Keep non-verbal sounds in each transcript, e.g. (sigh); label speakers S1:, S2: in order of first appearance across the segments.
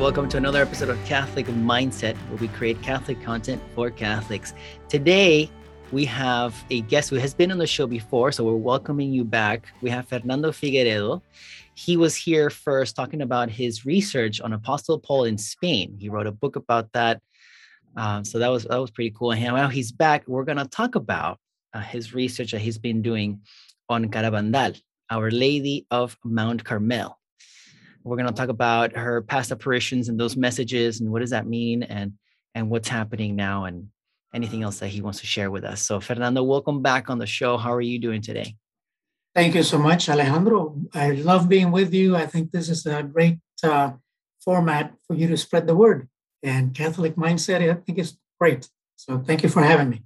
S1: welcome to another episode of Catholic Mindset, where we create Catholic content for Catholics. Today, we have a guest who has been on the show before, so we're welcoming you back. We have Fernando Figueredo. He was here first talking about his research on Apostle Paul in Spain. He wrote a book about that. Um, so that was that was pretty cool. And now he's back. We're gonna talk about uh, his research that he's been doing on Garabandal, Our Lady of Mount Carmel. We're going to talk about her past apparitions and those messages and what does that mean and and what's happening now and anything else that he wants to share with us. So Fernando, welcome back on the show. How are you doing today?
S2: Thank you so much, Alejandro. I love being with you. I think this is a great uh, format for you to spread the word. And Catholic mindset, I think is great. So thank you for having me.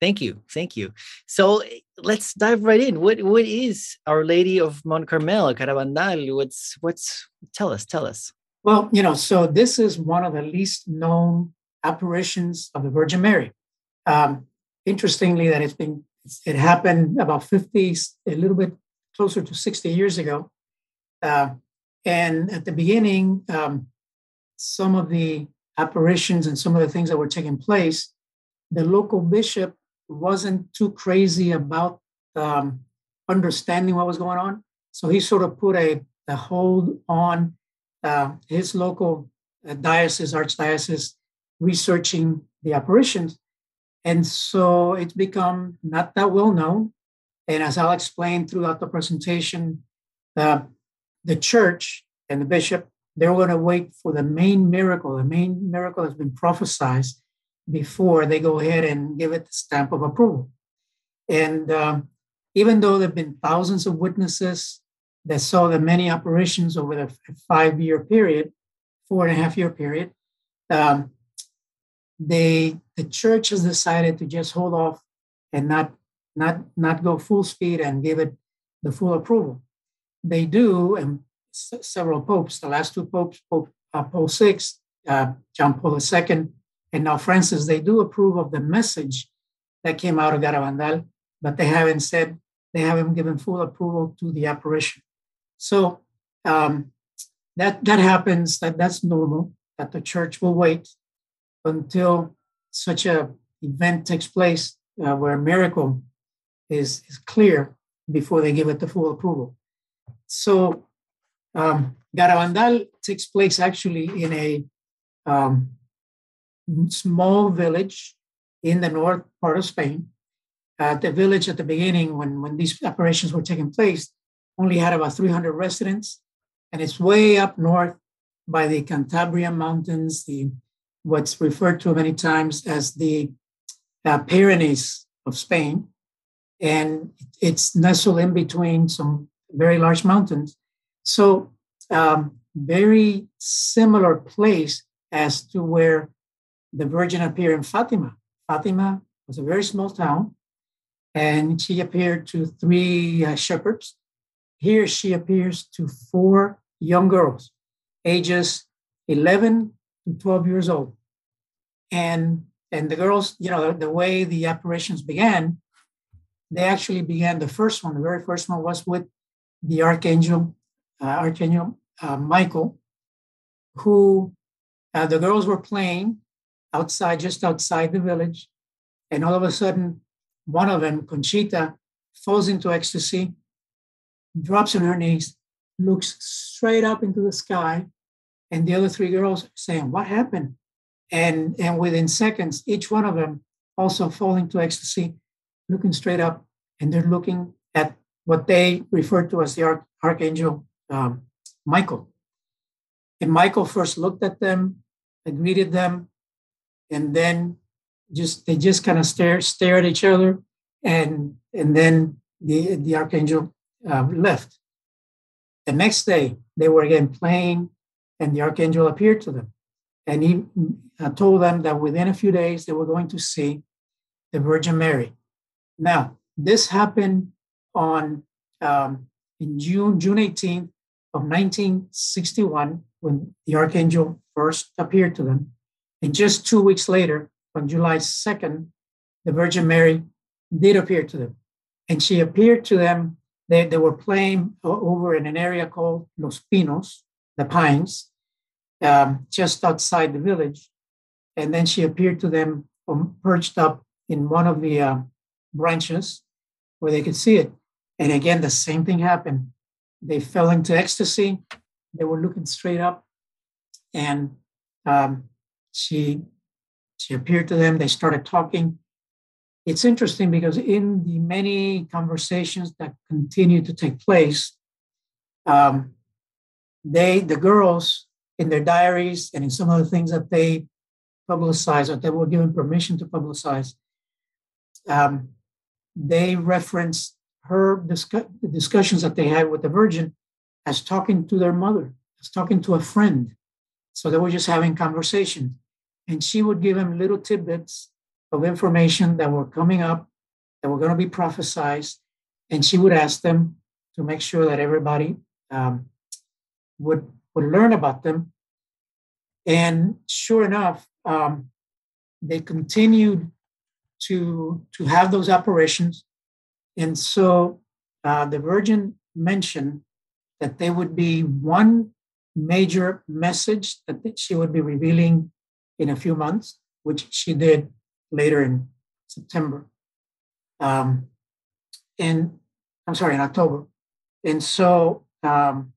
S1: Thank you. Thank you. So let's dive right in. What what is Our Lady of Mount Carmel, Garabandal? What's what's tell us, tell us.
S2: Well, you know, so this is one of the least known apparitions of the Virgin Mary. Um, interestingly, that it's been it happened about 50, a little bit closer to 60 years ago. Uh, and at the beginning, um, some of the apparitions and some of the things that were taking place, the local bishop wasn't too crazy about um, understanding what was going on. So he sort of put a, a hold on uh, his local uh, diocese, archdiocese, researching the apparitions. And so it's become not that well known. And as I'll explain throughout the presentation, uh, the church and the bishop, they're going to wait for the main miracle. The main miracle has been prophesied before they go ahead and give it the stamp of approval. And um, even though there have been thousands of witnesses that saw the many apparitions over the five year period, four and a half year period, um, they the church has decided to just hold off and not not not go full speed and give it the full approval. They do, and s- several popes, the last two popes, Pope uh, Paul VI, uh, John Paul II, and now Francis, they do approve of the message that came out of Garabandal, but they haven't said, they haven't given full approval to the apparition. So um, that, that happens, that, that's normal, that the church will wait until such a event takes place uh, where a miracle is, is clear before they give it the full approval. So um, Garabandal takes place actually in a um, small village in the north part of Spain. Uh, the village at the beginning, when, when these apparitions were taking place, only had about 300 residents. And it's way up north by the Cantabrian Mountains, the what's referred to many times as the uh, Pyrenees of Spain. And it's nestled in between some very large mountains. So, um, very similar place as to where the Virgin appeared in Fatima. Fatima was a very small town, and she appeared to three uh, shepherds. Here she appears to four young girls, ages 11 to 12 years old. And, and the girls, you know, the, the way the apparitions began, they actually began the first one, the very first one was with the archangel, uh, Archangel uh, Michael, who uh, the girls were playing outside, just outside the village. And all of a sudden, one of them, Conchita, falls into ecstasy, drops on her knees, looks straight up into the sky, and the other three girls are saying, What happened? And, and within seconds, each one of them also fall into ecstasy, looking straight up, and they're looking at what they refer to as the Arch- Archangel um, Michael. And Michael first looked at them, and greeted them, and then just they just kind of stare stare at each other, and and then the the archangel uh, left. The next day, they were again playing, and the archangel appeared to them, and he uh, told them that within a few days they were going to see the Virgin Mary. Now, this happened on um, in June June 18th of 1961 when the archangel first appeared to them and just two weeks later, on July 2nd, the Virgin Mary did appear to them. And she appeared to them. They, they were playing over in an area called Los Pinos, the Pines. um, just outside the village. And then she appeared to them um, perched up in one of the uh, branches where they could see it. And again, the same thing happened. They fell into ecstasy. They were looking straight up, and um, she she appeared to them. They started talking. It's interesting because in the many conversations that continue to take place, um, they the girls in their diaries and in some of the things that they publicize or they were given permission to publicize, um, they reference her discuss, the discussions that they had with the Virgin as talking to their mother, as talking to a friend. So they were just having conversations. And she would give them little tidbits of information that were coming up, that were going to be prophesied. And she would ask them to make sure that everybody um, would, would learn about them. And sure enough, um, they continued to, to have those apparitions. And so uh, the Virgin mentioned that there would be one major message that she would be revealing in a few months, which she did later in September. Um, and I'm sorry, in October. And so um,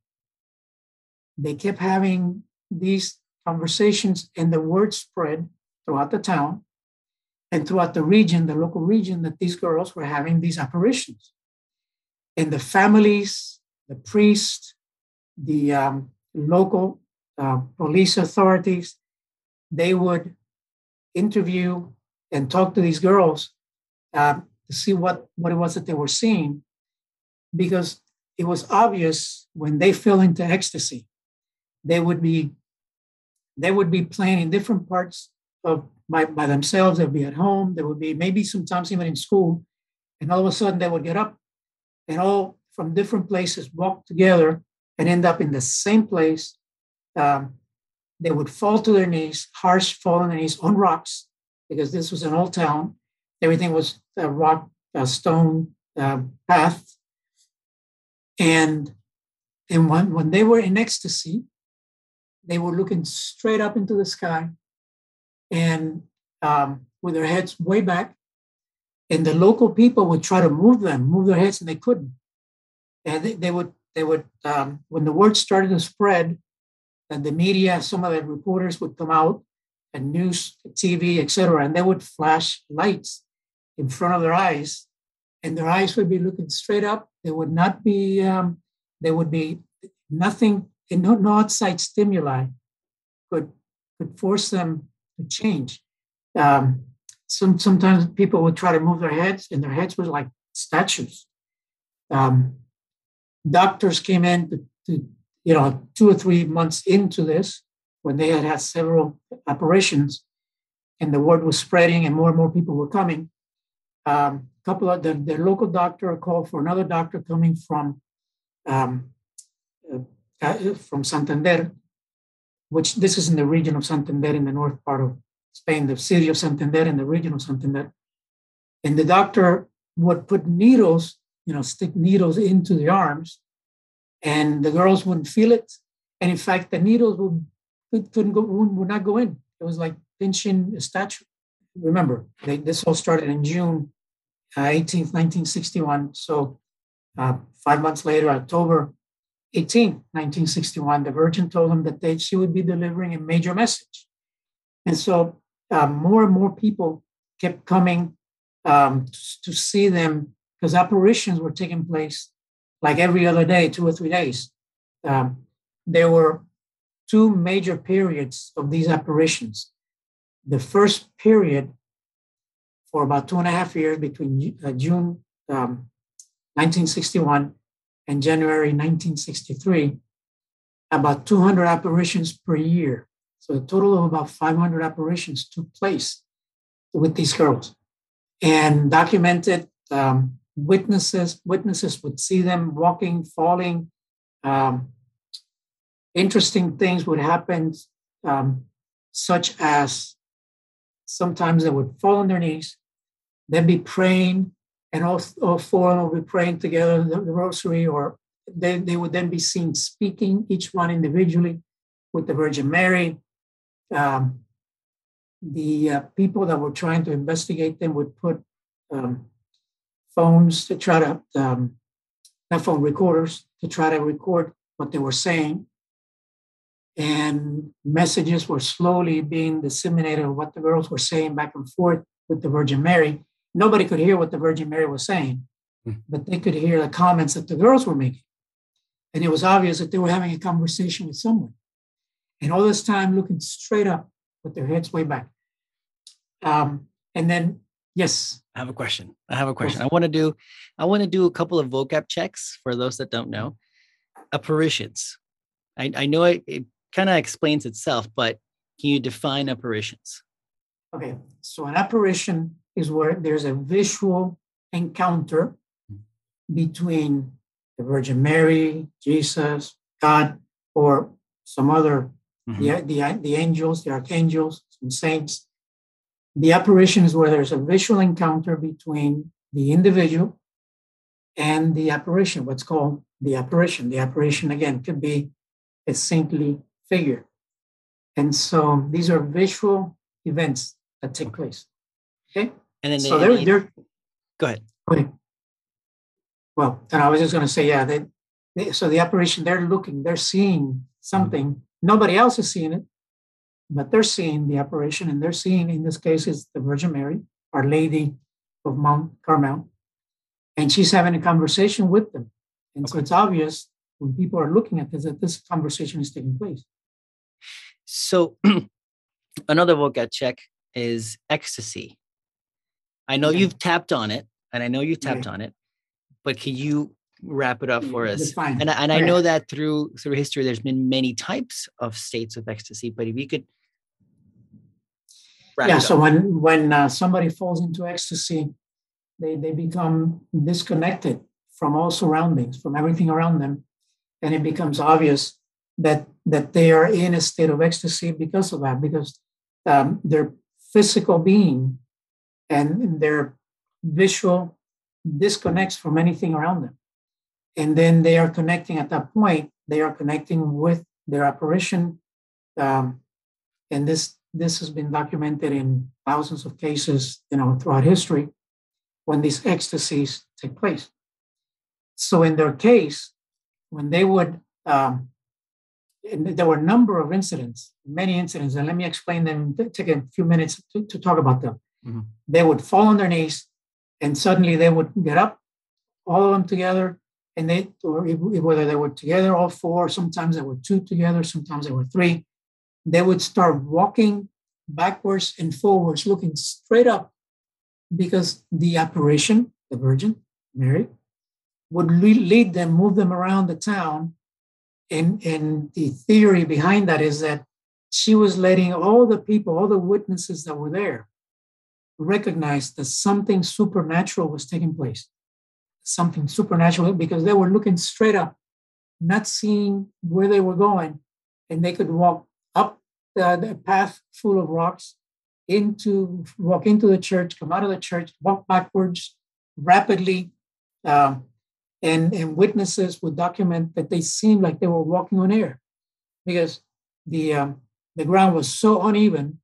S2: they kept having these conversations, and the word spread throughout the town and throughout the region, the local region, that these girls were having these apparitions. And the families, the priests, the um, local uh, police authorities, they would interview and talk to these girls uh, to see what, what it was that they were seeing, because it was obvious when they fell into ecstasy, they would be they would be playing in different parts of by, by themselves. They'd be at home. They would be maybe sometimes even in school. And all of a sudden they would get up and all from different places walk together and end up in the same place. Um, they would fall to their knees, harsh fall on their knees on rocks, because this was an old town. Everything was a rock, a stone path. And, and when, when they were in ecstasy, they were looking straight up into the sky and um, with their heads way back. And the local people would try to move them, move their heads, and they couldn't. And they, they would, they would, um, when the word started to spread, and the media, some of the reporters would come out, and news, TV, etc., and they would flash lights in front of their eyes, and their eyes would be looking straight up. They would not be, um, they would be nothing, no, no outside stimuli could could force them to change. Um, some sometimes people would try to move their heads, and their heads were like statues. Um, doctors came in to, to, you know, two or three months into this when they had had several apparitions, and the word was spreading, and more and more people were coming. Um, a couple of the, local doctor called for another doctor coming from um, uh, from Santander which this is in the region of Santander in the north part of Spain, the city of Santander and the region of Santander. And the doctor would put needles, you know, stick needles into the arms, and the girls wouldn't feel it. And in fact, the needles would couldn't go would not go in. It was like pinching a statue. Remember, they, this all started in June uh, 18th, 1961. So uh, five months later, October 18, 1961, the Virgin told him that they, she would be delivering a major message. And so uh, more and more people kept coming um, to, to, see them because apparitions were taking place like every other day, two or three days. Um, there were two major periods of these apparitions. The first period, for about two and a half years between uh, June um, 1961 and January 1963, about 200 apparitions per year. So a total of about 500 apparitions took place with these girls, and documented um, witnesses. Witnesses would see them walking, falling. Um, interesting things would happen, um, such as sometimes they would fall on their knees, then be praying, and all, all four of them will be praying together the, the rosary, or they, they would then be seen speaking, each one individually. with the Virgin Mary. Um, the uh, people that were trying to investigate them would put um, phones to try to, um, not phone recorders, to try to record what they were saying. And messages were slowly being disseminated of what the girls were saying back and forth with the Virgin Mary. Nobody could hear what the Virgin Mary was saying, mm. but they could hear the comments that the girls were making. And it was obvious that they were having a conversation with someone. And all this time looking straight up with their heads way back. Um, and then, yes.
S1: I have a question. I have a question. I want to do, I want to do a couple of vocab checks for those that don't know. Apparitions. I, I know it, it kind of explains itself, but can you define apparitions?
S2: Okay, so an apparition is where there's a visual encounter between the Virgin Mary, Jesus, God, or some other, mm-hmm. the, the, the angels, the archangels, some saints. The apparition is where there's a visual encounter between the individual and the apparition, what's called the apparition. The apparition, again, could be a saintly figure. And so these are visual events that take place. Okay.
S1: And then
S2: so they're, they're
S1: go ahead.
S2: Okay. Well, and I was just going to say, yeah, they, they, so the apparition, they're looking, they're seeing something. Mm-hmm. Nobody else is seeing it, but they're seeing the apparition, and they're seeing, in this case, is the Virgin Mary, Our Lady of Mount Carmel, and she's having a conversation with them. And okay. so it's obvious when people are looking at this that this conversation is taking place.
S1: So (clears throat) another vocab check is ecstasy. I know you've tapped on it, and I know you've tapped on it, but can you wrap it up for us? And, and I know that through through history, there's been many types of states of ecstasy, but if you could.
S2: Yeah. So when when uh, somebody falls into ecstasy, they they become disconnected from all surroundings, from everything around them, and it becomes obvious that that they are in a state of ecstasy because of that, because um, their physical being and their visual disconnects from anything around them. And then they are connecting at that point, they are connecting with their apparition. Um, and this this has been documented in thousands of cases, you know, throughout history when these ecstasies take place. So in their case, when they would um, there were a number of incidents, many incidents, and let me explain them, take a few minutes to, to talk about them. Mm-hmm. They would fall on their knees and suddenly they would get up, all of them together, and they, or whether they were together, all four, sometimes they were two together, sometimes they were three, they would start walking backwards and forwards, looking straight up because the apparition, the Virgin Mary, would lead them, move them around the town and, and the theory behind that is that she was letting all the people, all the witnesses that were there, recognize that something supernatural was taking place. Something supernatural because they were looking straight up, not seeing where they were going, and they could walk the, the path full of rocks into walk into the church, come out of the church, walk backwards rapidly, um, and, and witnesses would document that they seemed like they were walking on air because the um, the ground was so uneven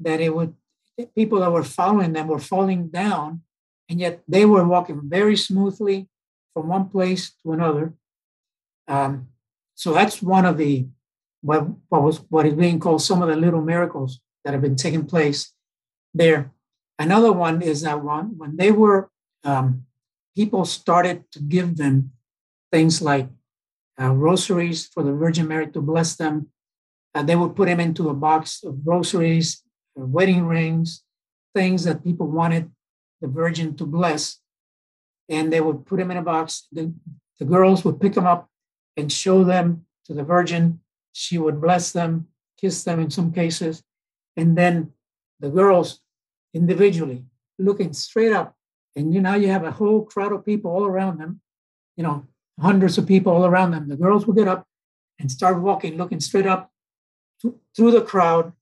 S2: that it would people that were following them were falling down and yet they were walking very smoothly from one place to another. Um, so that's one of the what, what was what is being called some of the little miracles that have been taking place there another one is that one when they were um, people started to give them things like uh, rosaries for the Virgin Mary to bless them. They would put them into a box of rosaries, uh, wedding rings, things that people wanted the Virgin to bless. And they would put them in a box. The, the girls would pick them up and show them to the Virgin. She would bless them, kiss them in some cases. And then the girls individually, looking straight up and you now you have a whole crowd of people all around them, you know, hundreds of people all around them. The girls will get up and start walking, looking straight up to, through the crowd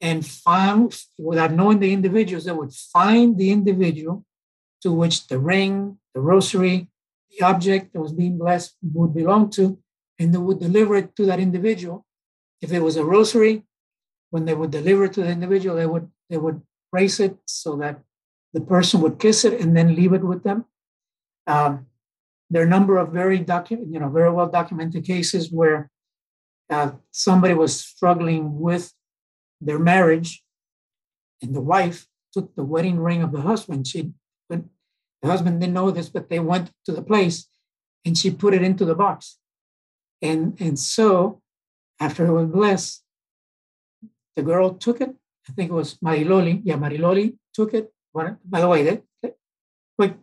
S2: and find, without knowing the individuals, they would find the individual to which the ring, the rosary, the object that was being blessed would belong to, and they would deliver it to that individual. if it was a rosary, when they would deliver it to the individual, they would they would brace it so that the person would kiss it and then leave it with them. Um, there are a number of very docu- you know very well documented cases where uh, somebody was struggling with their marriage, and the wife took the wedding ring of the husband. She the husband didn't know this, but they went to the place and she put it into the box. And and so after it was blessed, the girl took it. I think it was Mariloli. Yeah, Mariloli took it. By the way, that, quick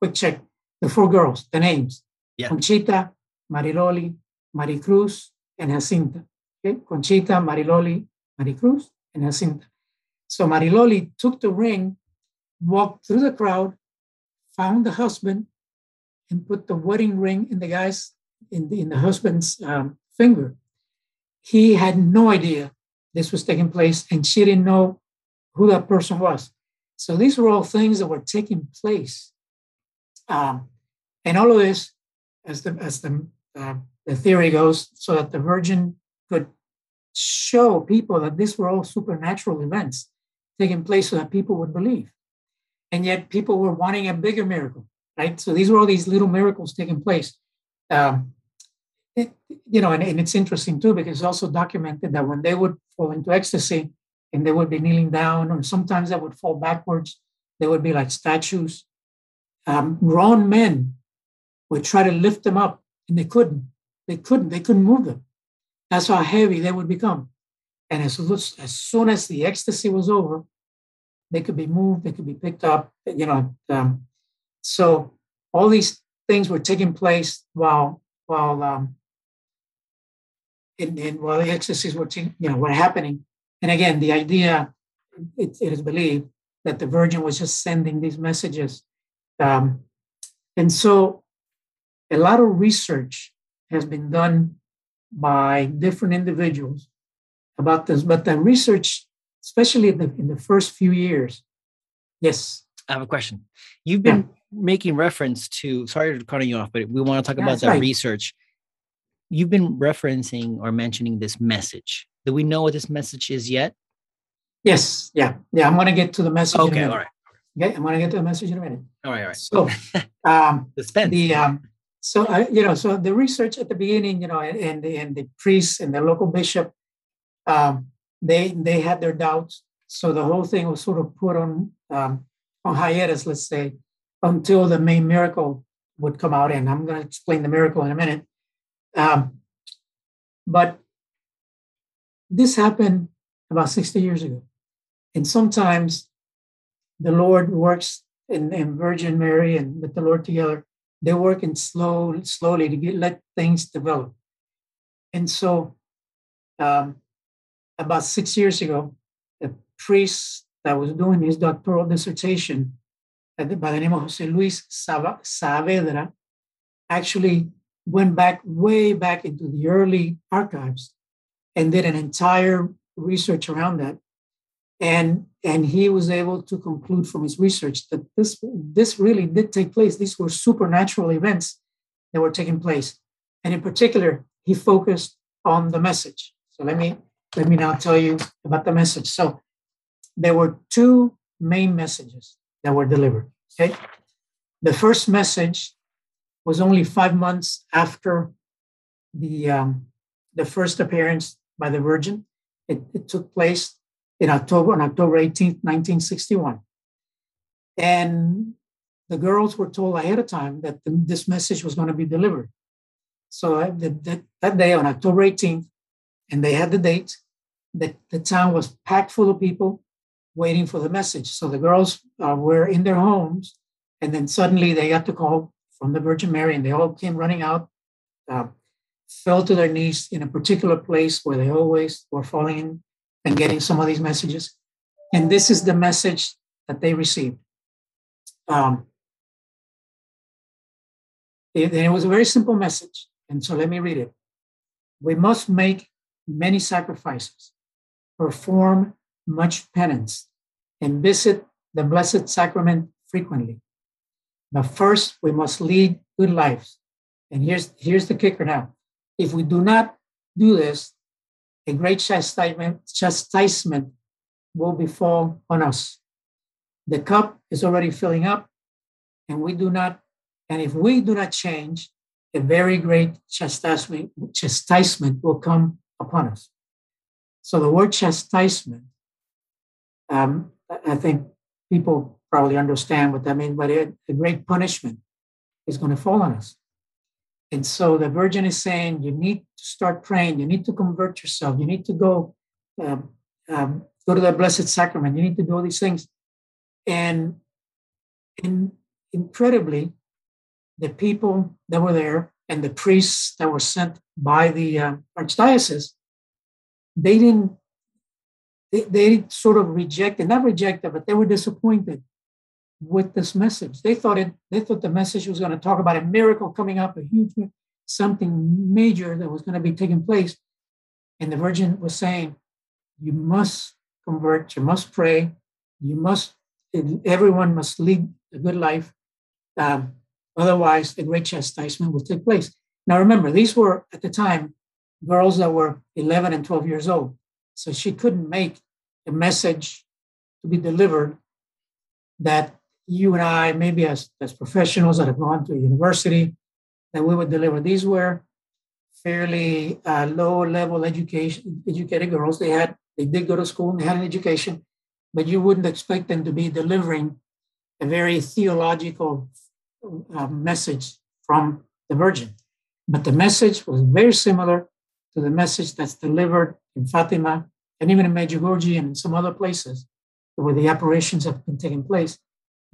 S2: quick check. The four girls, the names. Yeah. Conchita, Mariloli, Maricruz, and Jacinta. Okay? Conchita, Mariloli, Maricruz, and Jacinta. So Mariloli took the ring, walked through the crowd, found the husband, and put the wedding ring in the guy's in the, in the husband's um, finger. He had no idea this was taking place, and she didn't know who that person was. So these were all things that were taking place, um, and all of this, as the as the uh, the theory goes, so that the Virgin could show people that these were all supernatural events taking place, so that people would believe. And yet, people were wanting a bigger miracle right? So these were all these little miracles taking place. Um, you know, and, and, it's interesting too because it's also documented that when they would fall into ecstasy and they would be kneeling down, or sometimes they would fall backwards, they would be like statues. Um, grown men would try to lift them up, and they couldn't. They couldn't. They couldn't move them. That's how heavy they would become. And as, as soon as the ecstasy was over, they could be moved. They could be picked up. You know, um, so all these things were taking place while while um, in, in while the ecstasies were you know were happening. And again, the idea it, it is believed that the Virgin was just sending these messages. Um, and so a lot of research has been done by different individuals about this, but the research, especially in the, in the first few years, yes.
S1: I have a question. You've been yeah making reference to sorry to cutting you off, but we want to talk about that right. research. You've been referencing or mentioning this message. Do we know what this message is yet?
S2: Yes. Yeah. Yeah. I'm going to get to the message.
S1: Okay. All right.
S2: Okay. I'm going to get to the message in a minute.
S1: All right. All right.
S2: So, (laughs) um, the um, so I, you know, so the research at the beginning, you know, and the and the priests and the local bishop, um, they they had their doubts. So the whole thing was sort of put on um, on hiatus, let's say, until the main miracle would come out. And I'm going to explain the miracle in a minute. Um, but this happened about 60 years ago. And sometimes the Lord works in, in Virgin Mary and with the Lord together. They work in slow, slowly to get, let things develop. And so, um, about six years ago, a priest that was doing his doctoral dissertation by the name of Jose Luis Saavedra actually went back way back into the early archives and did an entire research around that. And, and he was able to conclude from his research that this, this really did take place. These were supernatural events that were taking place. And in particular, he focused on the message. So let me let me now tell you about the message. So there were two main messages that were delivered. Okay. The first message was only five months after the um, the first appearance by the Virgin. It, it took place in October on October 18th, 1961. And the girls were told ahead of time that the, this message was going to be delivered. So uh, the, that day on October 18th, and they had the date, the, the town was packed full of people waiting for the message. So the girls uh, were in their homes, and then suddenly they got the call from the Virgin Mary, and they all came running out, uh, fell to their knees in a particular place where they always were falling in and getting some of these messages. And this is the message that they received. Um, it, it was a very simple message. And so let me read it. We must make many sacrifices, perform much penance, and visit the Blessed Sacrament frequently. But first, we must lead good lives. And here's, here's the kicker now. If we do not do this, a great chastisement, chastisement will befall on us. The cup is already filling up, and we do not, and if we do not change, a very great chastisement, chastisement will come upon us. So the word chastisement, um, I think people probably understand what that means, but it, a great punishment is going to fall on us. And so the Virgin is saying, you need to start praying. You need to convert yourself. You need to go um, um, go to the Blessed Sacrament. You need to do all these things. And in, incredibly, the people that were there and the priests that were sent by the uh, archdiocese, they didn't, they, they sort of rejected, not rejected, but they were disappointed with this message. They thought it, they thought the message was going to talk about a miracle coming up, a huge, something major that was going to be taking place. And the Virgin was saying, you must convert, you must pray, you must, everyone must lead a good life. Um, otherwise, the great chastisement will take place. Now, remember, these were at the time girls that were 11 and 12 years old. So she couldn't make a message to be delivered that you and I, maybe as, as professionals that have gone to university, that we would deliver. These were fairly uh, low level education educated girls. They had they did go to school and they had an education, but you wouldn't expect them to be delivering a very theological uh, message from the Virgin. But the message was very similar to the message that's delivered in Fatima and even in Medjugorje and in some other places where the apparitions have been taking place.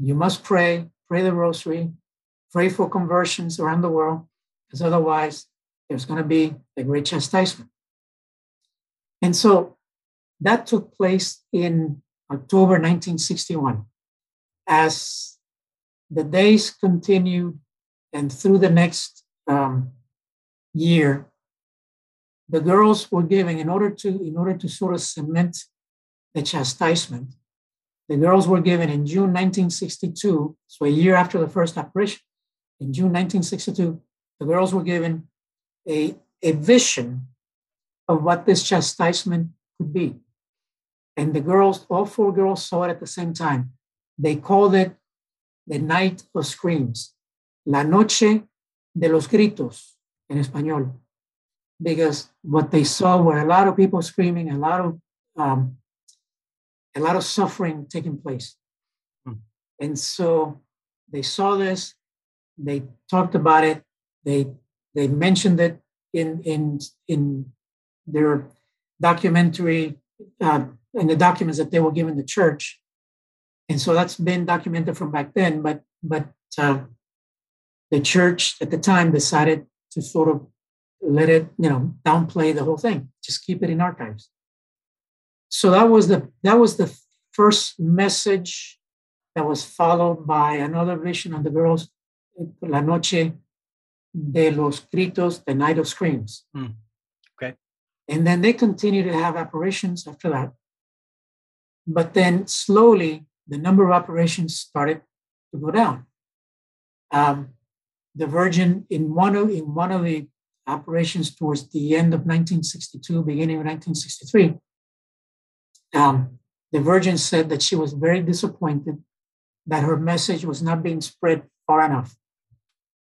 S2: You must pray, pray the rosary, pray for conversions around the world, because otherwise there's going to be a great chastisement. And so that took place in October 1961. As the days continued and through the next um, year, the girls were giving in order to in order to sort of cement the chastisement. The girls were given in June 1962, so a year after the first apparition. In June 1962, the girls were given a, a vision of what this chastisement could be. And the girls, all four girls saw it at the same time. They called it the night of screams, la noche de los gritos in español, because what they saw were a lot of people screaming, a lot of um, a lot of suffering taking place. Hmm. And so they saw this, they talked about it, they they mentioned it in in in their documentary uh, in the documents that they were given the church. And so that's been documented from back then, but but uh, the church at the time decided to sort of let it, you know, downplay the whole thing, just keep it in archives. So that was the that was the first message that was followed by another vision of the girls, La Noche de los Gritos, the Night of Screams.
S1: Mm. Okay.
S2: And then they continue to have apparitions after that. But then slowly, the number of apparitions started to go down. Um, the Virgin, in one of in one of the apparitions towards the end of 1962, beginning of 1963, um, the Virgin said that she was very disappointed that her message was not being spread far enough,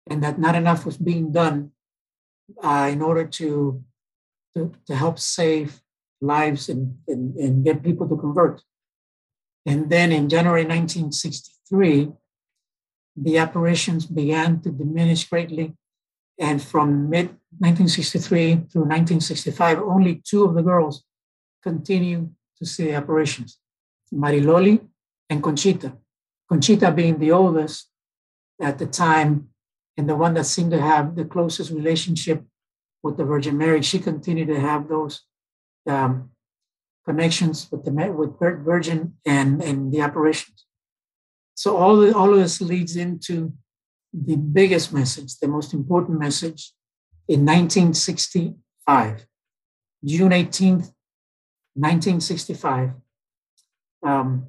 S2: and that not enough was being done uh, in order to, to, to help save lives and, and, and get people to convert. And then in January 1963, the apparitions began to diminish greatly. And from mid 1963 through 1965, only two of the girls continued to see apparitions Mariloli and Conchita. Conchita being the oldest at the time and the one that seemed to have the closest relationship with the Virgin Mary. She continued to have those um, connections with the with Virgin and and the apparitions. So all the, all of this leads into the biggest message, the most important message, in 1965, June 18th, 1965. Um,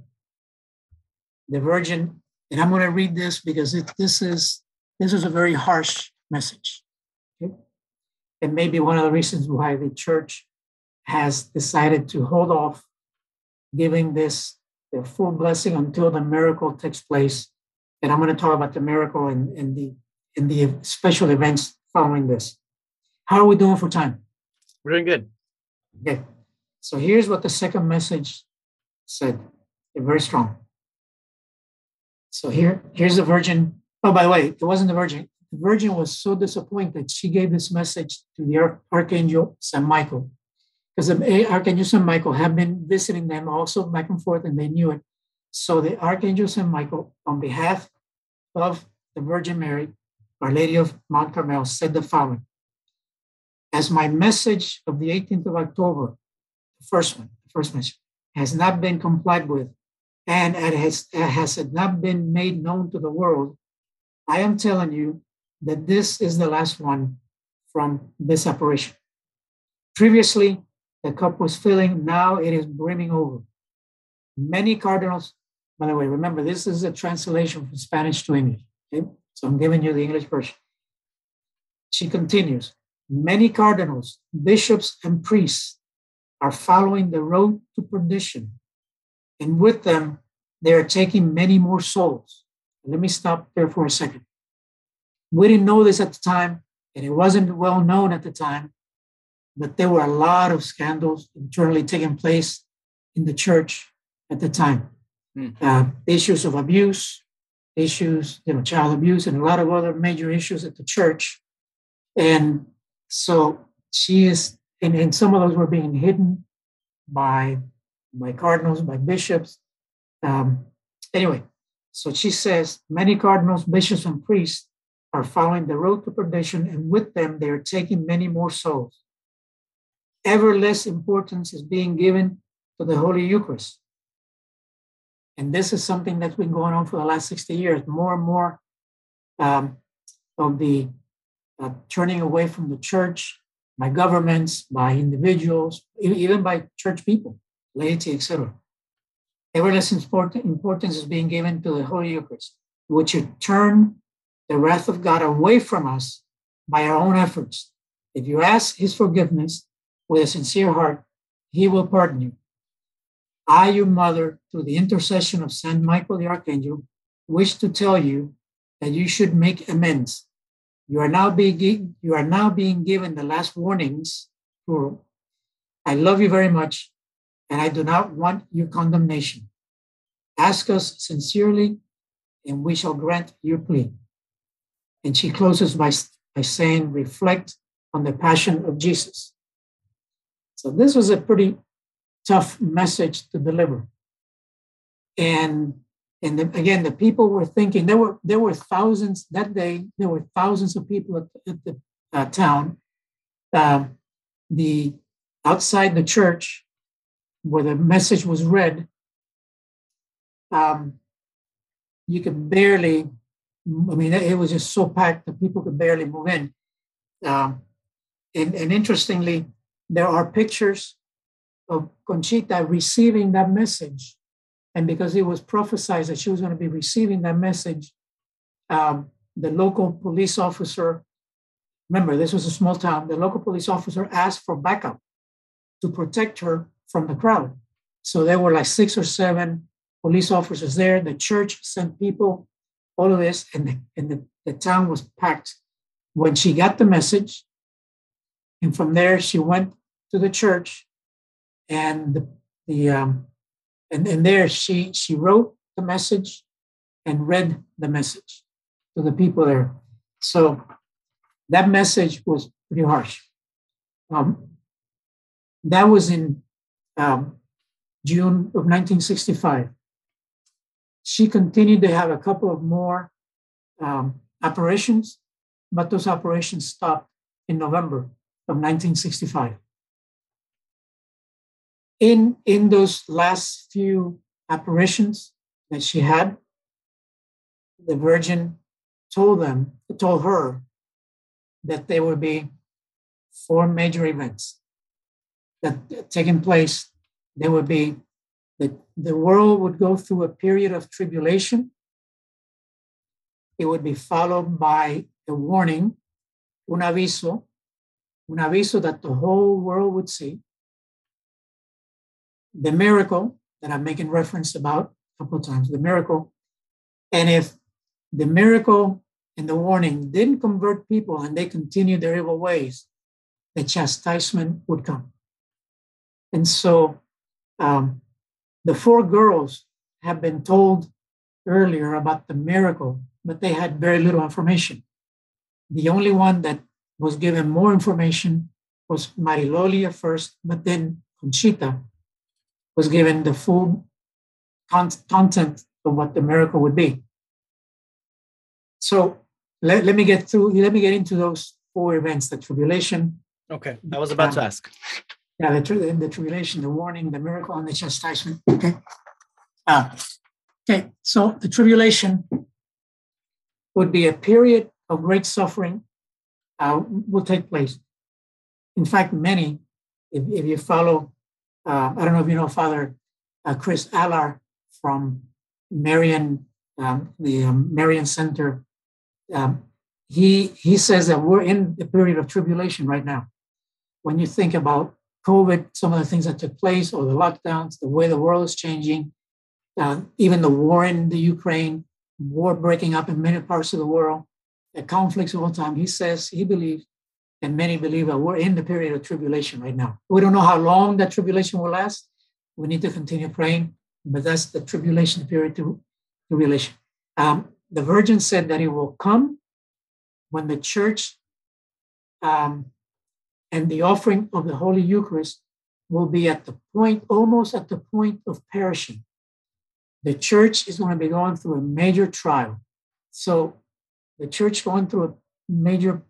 S2: the Virgin, and I'm going to read this because it, this is this is a very harsh message. Okay? And maybe one of the reasons why the church has decided to hold off giving this the full blessing until the miracle takes place. And I'm going to talk about the miracle and, and the in the special events following this. How are we doing for time?
S1: We're doing good.
S2: Okay. So here's what the second message said. They're very strong. So here, here's the virgin. Oh, by the way, it wasn't the virgin. The virgin was so disappointed. She gave this message to the archangel Saint Michael, because the archangel Saint Michael had been visiting them also back and forth, and they knew it. So the archangel Saint Michael, on behalf of the Virgin Mary, Our Lady of Mount Carmel, said the following: As my message of the 18th of October, first one, the first has not been complied with, and it has, it has not been made known to the world, I am telling you that this is the last one from this apparition. Previously, the cup was filling, now it is brimming over. Many cardinals, by the way, remember, this is a translation from Spanish to English. Okay? So I'm giving you the English version. She continues Many cardinals, bishops, and priests are following the road to perdition and with them, they are taking many more souls. Let me stop there for a second. We didn't know this at the time, and it wasn't well known at the time, but there were a lot of scandals internally taking place in the church at the time. Mm. Uh, issues of abuse, issues, you know, child abuse, and a lot of other major issues at the church. And so she is, and, and some of those were being hidden by by cardinals, by bishops. Um, anyway, so she says many cardinals, bishops, and priests are following the road to perdition, and with them they are taking many more souls. Ever less importance is being given to the Holy Eucharist. And this is something that's been going on for the last 60 years. More and more um, of the uh, turning away from the church by governments, by individuals, even by church people laity, etc. Ever less importance is being given to the Holy Eucharist, which should turn the wrath of God away from us by our own efforts. If you ask his forgiveness with a sincere heart, he will pardon you. I, your mother, through the intercession of Saint Michael the Archangel, wish to tell you that you should make amends. You are now being you are now being given the last warnings. I love you very much and I do not want your condemnation. Ask us sincerely, and we shall grant your plea. And she closes by, by saying, reflect on the passion of Jesus. So this was a pretty tough message to deliver. And and again, the people were thinking there were there were thousands that day. There were thousands of people at, at the uh, town. Uh, the outside the church, where the message was read, um, you could barely, I mean, it was just so packed that people could barely move in. Um, and, and interestingly, there are pictures of Conchita receiving that message. And because it was prophesied that she was going to be receiving that message, um, the local police officer, remember, this was a small town, the local police officer asked for backup to protect her from the crowd. So there were like six or seven police officers there. The church sent people, all of this, and, the, and the, the town was packed. When she got the message, and from there she went to the church, and the, the um, and, and there she she wrote the message and read the message to the people there. So that message was pretty harsh. Um, that was in um, June of 1965. She continued to have a couple of more um, apparitions, but those apparitions stopped in November of 1965. In, in those last few apparitions that she had, the Virgin told them, told her that there would be four major events that taking place, there would be that the world would go through a period of tribulation. It would be followed by a warning, un aviso, un aviso that the whole world would see. The miracle that I'm making reference about a couple of times, the miracle. And if the miracle and the warning didn't convert people and they continued their evil ways, the chastisement would come. And so um, the four girls have been told earlier about the miracle, but they had very little information. The only one that was given more information was Mariloli at first, but then Conchita was given the full con- content of what the miracle would be. So let, let me get through, let me get into those four events the tribulation.
S1: Okay, I was about to ask.
S2: Yeah, the, the tribulation, the warning, the miracle, and the chastisement. Okay. Uh, okay, so the tribulation would be a period of great suffering uh, will take place. In fact, many, if, if you follow, uh, I don't know if you know Father uh, Chris Alar from Marion, um, the um, Marian Center. Um, he he says that we're in the period of tribulation right now. When you think about COVID, some of the things that took place, or the lockdowns, the way the world is changing, uh, even the war in the Ukraine, war breaking up in many parts of the world, the conflicts of all time. He says he believes, and many believe that we're in the period of tribulation right now. We don't know how long that tribulation will last. We need to continue praying, but that's the tribulation period to tribulation. Um, the Virgin said that it will come when the church um, and the offering of the Holy Eucharist will be at the point, almost at the point of perishing. The church is going to be going through a major trial. So the church going through a major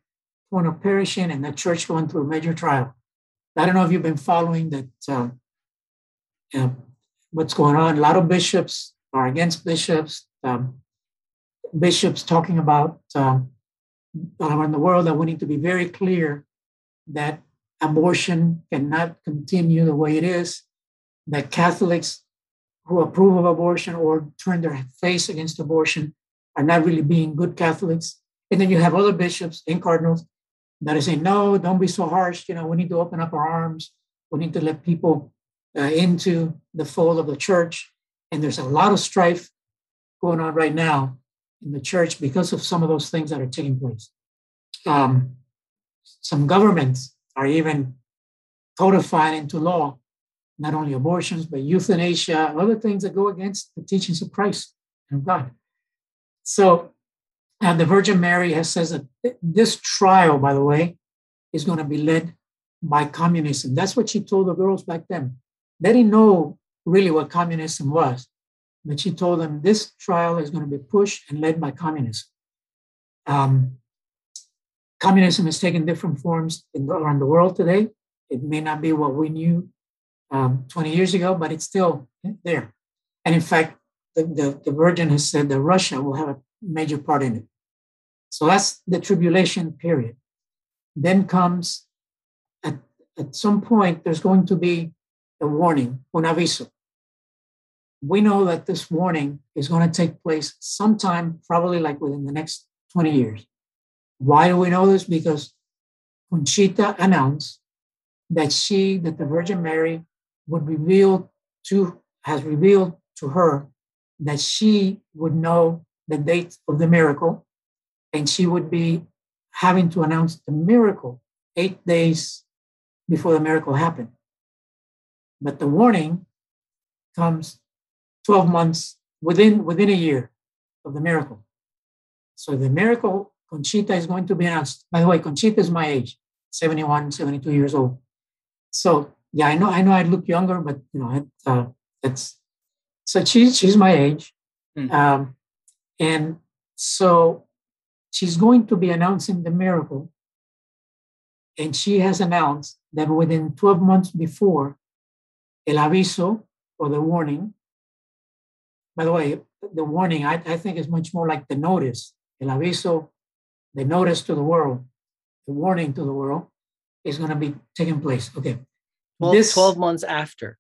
S2: point of perishing and the church going through a major trial. I don't know if you've been following that uh, uh, what's going on. A lot of bishops are against bishops. Um, bishops talking about um, around the world that we need to be very clear that abortion cannot continue the way it is, that Catholics who approve of abortion or turn their face against abortion are not really being good Catholics. And then you have other bishops and cardinals that are saying, no, don't be so harsh. You know, we need to open up our arms. We need to let people uh, into the fold of the church. And there's a lot of strife going on right now in the church because of some of those things that are taking place. Um, some governments are even codifying into law not only abortions, but euthanasia, other things that go against the teachings of Christ and God. So uh, the Virgin Mary has says that this trial, by the way, is going to be led by communism. That's what she told the girls back then. They didn't know really what communism was, but she told them this trial is going to be pushed and led by communism. Um, communism has taken different forms in, around the world today. It may not be what we knew um, 20 years ago, but it's still there. And in fact, the, the, the Virgin has said that Russia will have a major part in it. So that's the tribulation period. Then comes at, at some point, there's going to be a warning, un aviso. We know that this warning is going to take place sometime, probably like within the next 20 years. Why do we know this? Because Conchita announced that she, that the Virgin Mary would reveal to, has revealed to her that she would know the date of the miracle and she would be having to announce the miracle eight days before the miracle happened. But the warning comes 12 months within, within a year of the miracle. So the miracle, Conchita is going to be announced. By the way, Conchita is my age, 71, 72 years old. So yeah, I know, I know I look younger, but you know, it, uh, it's so she's she's my age, mm. um, and so she's going to be announcing the miracle, and she has announced that within 12 months before el aviso or the warning. By the way, the warning I, I think is much more like the notice. El aviso, the notice to the world, the warning to the world is going to be taking place. Okay.
S1: 12, this, 12 months after.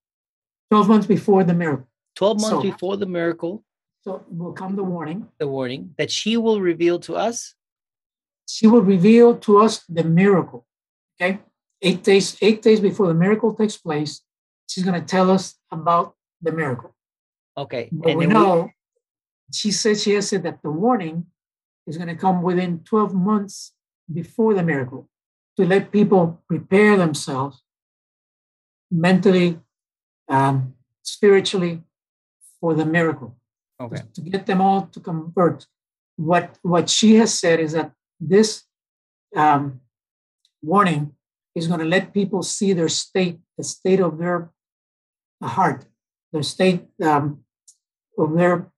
S2: 12 months before the miracle.
S1: 12 months so, before the miracle.
S2: So will come the warning.
S1: The warning that she will reveal to us.
S2: She will reveal to us the miracle. Okay. Eight days, eight days before the miracle takes place, she's going to tell us about the miracle.
S1: Okay.
S2: But
S1: and
S2: we know she said she has said that the warning is going to come within 12 months before the miracle to let people prepare themselves mentally, um, spiritually for the miracle.
S1: Okay.
S2: To get them all to convert. What what she has said is that this um, warning is going to let people see their state, the state of their heart, their state um, of their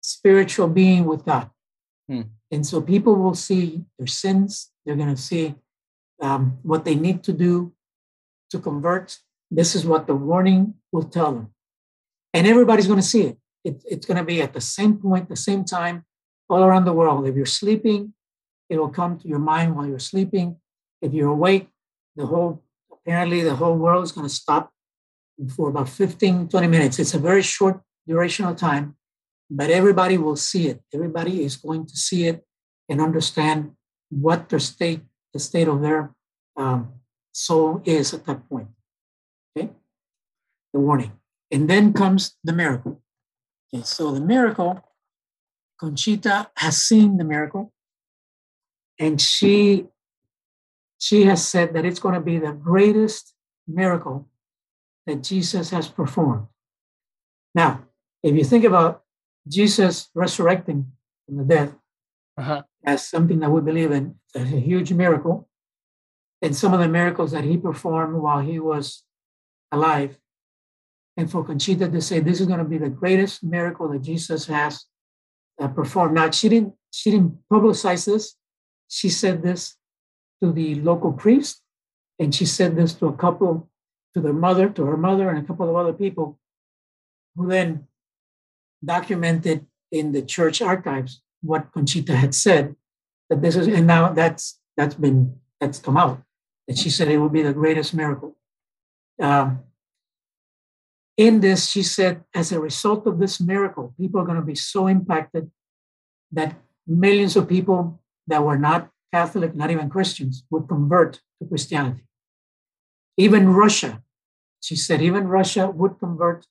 S2: spiritual being with God.
S1: Hmm.
S2: And so people will see their sins. They're going to see um, what they need to do to convert. This is what the warning will tell them. And everybody's going to see it. It it's going to be at the same point, the same time, all around the world. If you're sleeping, it will come to your mind while you're sleeping. If you're awake, the whole, apparently, the whole world is going to stop for about 15, 20 minutes. It's a very short duration of time, but everybody will see it. Everybody is going to see it and understand what their state, the state of their um, soul is at that point. Okay, the warning, and then comes the miracle. Okay, so the miracle, Conchita has seen the miracle, and she she has said that it's going to be the greatest miracle that Jesus has performed. Now, if you think about Jesus resurrecting from the dead
S1: uh-huh.
S2: as something that we believe in, it's a huge miracle, and some of the miracles that he performed while he was alive, and for Conchita to say this is going to be the greatest miracle that Jesus has uh, performed. Now, she didn't she didn't publicize this. She said this to the local priest, and she said this to a couple, to their mother, to her mother, and a couple of other people, who then documented in the church archives what Conchita had said. That this is, and now that's that's been that's come out. That she said it would be the greatest miracle. Um, in this, she said, as a result of this miracle, people are going to be so impacted that millions of people that were not Catholic, not even Christians, would convert to Christianity. Even Russia, she said, even Russia would convert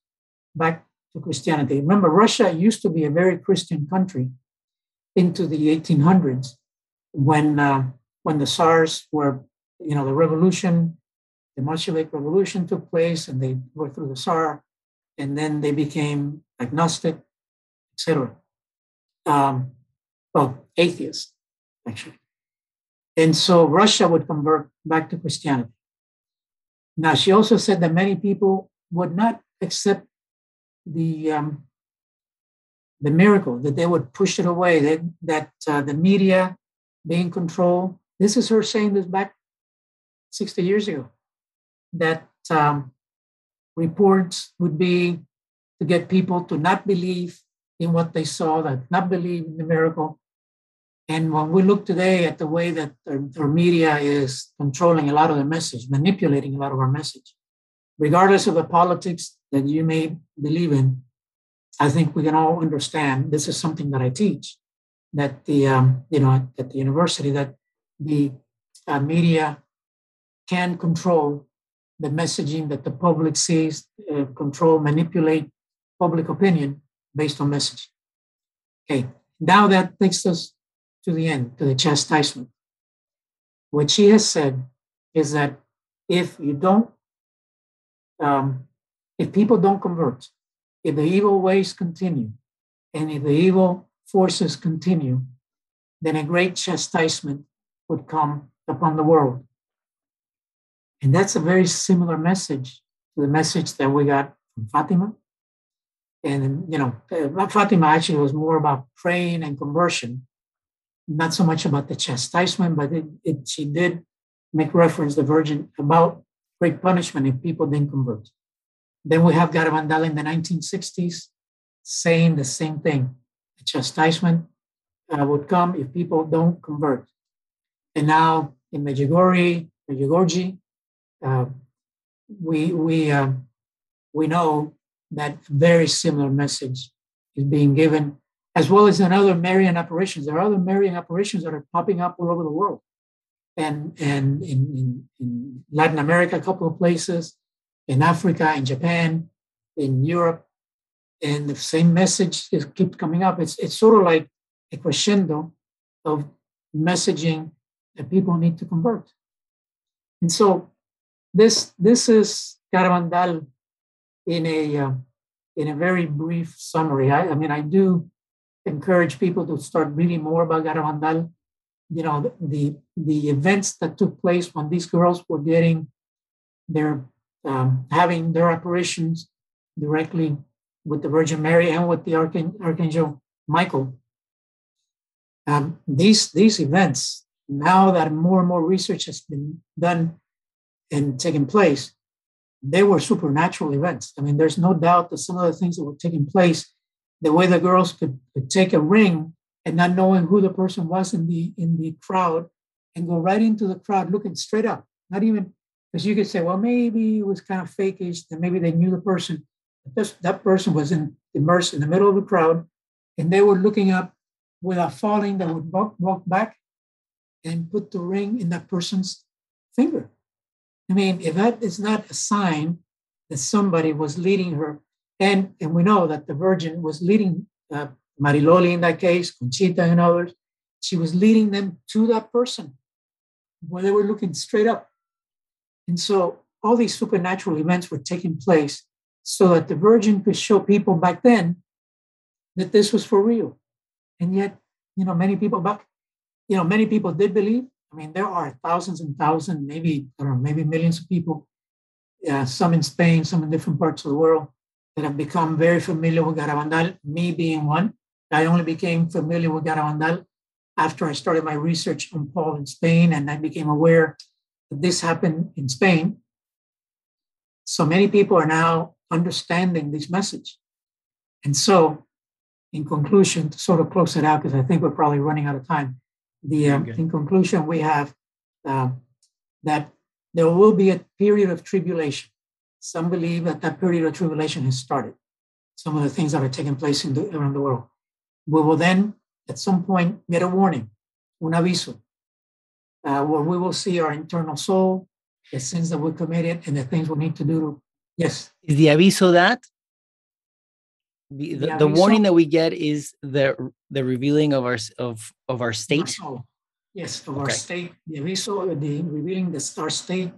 S2: back to Christianity. Remember, Russia used to be a very Christian country into the 1800s when uh, when the Tsars were, you know, the revolution, the Bolshevik Revolution took place, and they were through the Tsar, and then they became agnostic, etc. Um, well, atheists, actually. And so Russia would convert back to Christianity. Now, she also said that many people would not accept the um, the miracle, that they would push it away, that, that uh, the media be in control. This is her saying this back 60 years ago, that um, reports would be to get people to not believe in what they saw, that not believe in the miracle, and when we look today at the way that our, media is controlling a lot of the message, manipulating a lot of our message, regardless of the politics that you may believe in, I think we can all understand this is something that I teach that the um, you know at the university that the uh, media can control the messaging that the public sees, uh, control, manipulate public opinion based on message. Okay, now that takes us to the end, to the chastisement. What she has said is that if you don't, um, if people don't convert, if the evil ways continue, and if the evil forces continue, then a great chastisement would come upon the world. And that's a very similar message to the message that we got from Fatima. And, you know, uh, Fatima actually was more about praying and conversion not so much about the chastisement, but it, it, she did make reference, the Virgin, about great punishment if people didn't convert. Then we have Garabandal in the 1960s saying the same thing. The chastisement uh, would come if people don't convert. And now in Medjugorje, Medjugorje, uh, we, we, uh, we know that very similar message is being given as well as in other Marian apparitions. There are other Marian apparitions that are popping up all over the world. And, and in, in, in Latin America, a couple of places, in Africa, in Japan, in Europe, and the same message is keeps coming up. It's it's sort of like a crescendo of messaging that people need to convert. And so this this is Garabandal in a uh, in a very brief summary. I, I, mean, I do encourage people to start reading more about Garabandal. You know, the, the, events that took place when these girls were getting their um, having their apparitions directly with the Virgin Mary and with the Archangel Michael. Um, these these events, now that more and more research has been done and taking place, they were supernatural events. I mean, there's no doubt that some of the things that were taking place, the way the girls could, could take a ring and not knowing who the person was in the in the crowd and go right into the crowd looking straight up, not even because you could say, well, maybe it was kind of fakish, and maybe they knew the person. This, that person was in, immersed in the middle of the crowd, and they were looking up without falling. They would walk, walk back and put the ring in that person's finger. I mean, if that is not a sign that somebody was leading her, and, and we know that the Virgin was leading uh, Mariloli in that case, Conchita and others, she was leading them to that person where they were looking straight up. And so all these supernatural events were taking place so that the Virgin could show people back then that this was for real. And yet, you know, many people back, you know, many people did believe, I mean, there are thousands and thousands, maybe, I don't know, maybe millions of people, uh, some in Spain, some in different parts of the world, that have become very familiar with Garabandal, me being one. I only became familiar with Garabandal after I started my research on Paul in Spain, and I became aware that this happened in Spain. So many people are now understanding this message. And so, in conclusion, to sort of close it out, because I think we're probably running out of time, the um, in conclusion, we have uh, that there will be a period of tribulation. Some believe that that period of tribulation has started. Some of the things that are taking place in the, around the world. We will then, at some point, get a warning, un aviso, uh, where we will see our internal soul, the sins that we committed, and the things we need to do. Yes.
S1: Is the aviso that? The, the, the warning that we get is the the revealing of our of of our state
S2: yes of okay. our state the the revealing the our state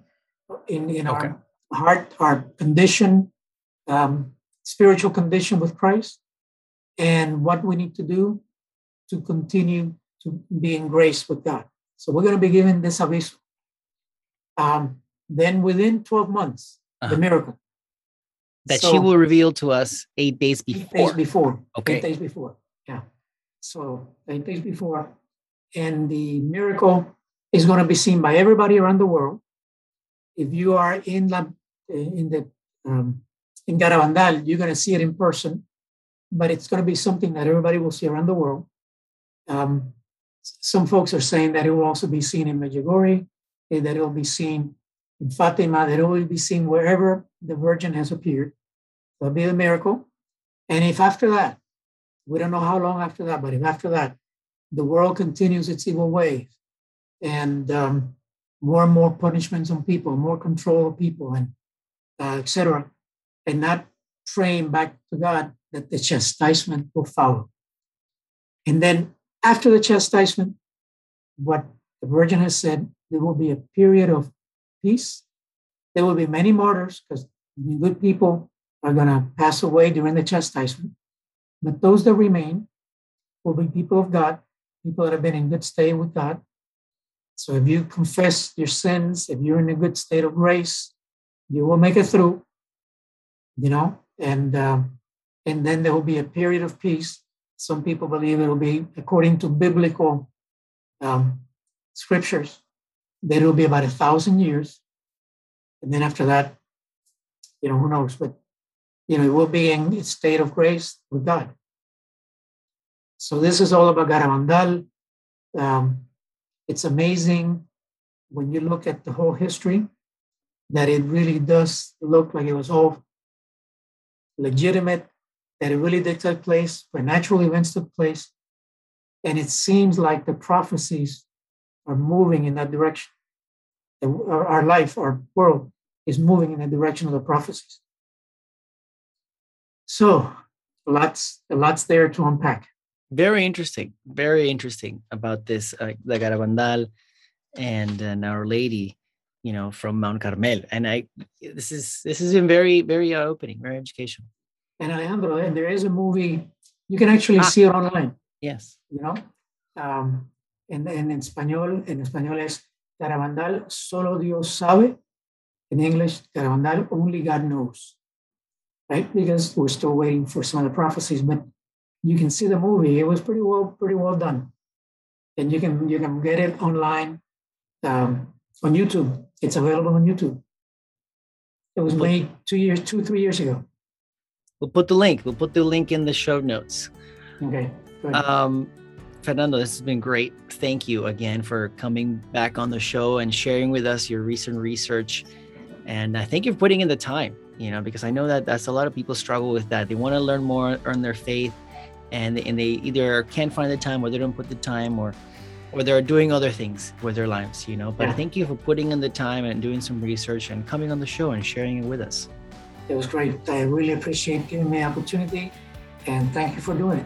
S2: in in okay. our heart our condition um, spiritual condition with christ and what we need to do to continue to be in grace with god so we're going to be given this aviso um, then within 12 months uh-huh. the miracle
S1: that so, she will reveal to us eight days before.
S2: Eight days before.
S1: Okay.
S2: Eight days before. Yeah. So eight days before. And the miracle is going to be seen by everybody around the world. If you are in La, in the um, in Garabandal, you're going to see it in person, but it's going to be something that everybody will see around the world. Um, some folks are saying that it will also be seen in Medjugorje, that it will be seen in Fatima, that it will be seen wherever the Virgin has appeared. That'll be a miracle. And if after that, we don't know how long after that, but if after that, the world continues its evil ways and um, more and more punishments on people, more control of people, and uh, etc., and not praying back to God, that the chastisement will follow. And then after the chastisement, what the Virgin has said, there will be a period of peace. There will be many martyrs because good people are going to pass away during the chastisement. But those that remain will be people of God, people that have been in good state with God. So if you confess your sins, if you're in a good state of grace, you will make it through, you know, and um, and then there will be a period of peace. Some people believe it will be according to biblical um, scriptures that it will be about a thousand years, and then after that, you know, who knows? But you know, we'll be in a state of grace with God. So this is all about Garabandal. Um, it's amazing when you look at the whole history that it really does look like it was all legitimate, that it really did take place, where natural events took place. And it seems like the prophecies are moving in that direction. Our life, our world is moving in the direction of the prophecies. So lots lots there to unpack.
S1: Very interesting. Very interesting about this uh, the Garabandal and uh, Our Lady, you know, from Mount Carmel. And I this is this has been very very uh, opening, very educational.
S2: And Alejandro, and there is a movie you can actually ah, see it online.
S1: Yes.
S2: You know, um, en, en español, en español es Garabandal, solo Dios sabe. In English, Garabandal, only God knows. Right? Because we're still waiting for some of the prophecies, but you can see the movie. It was pretty well, pretty well done. And you can you can get it online um, on YouTube. It's available on YouTube. It was made two years, two, three years ago.
S1: We'll put the link. We'll put the link in the show notes.
S2: Okay.
S1: Um, Fernando, this has been great. Thank you again for coming back on the show and sharing with us your recent research. And I thank you for putting in the time, you know, because I know that that's a lot of people struggle with that. They want to learn more, earn their faith, and, and they either can't find the time or they don't put the time or or they're doing other things with their lives, you know. But yeah. thank you for putting in the time and doing some research and coming on the show and sharing it with us.
S2: It was great. I really appreciate giving me the opportunity and thank you for doing it.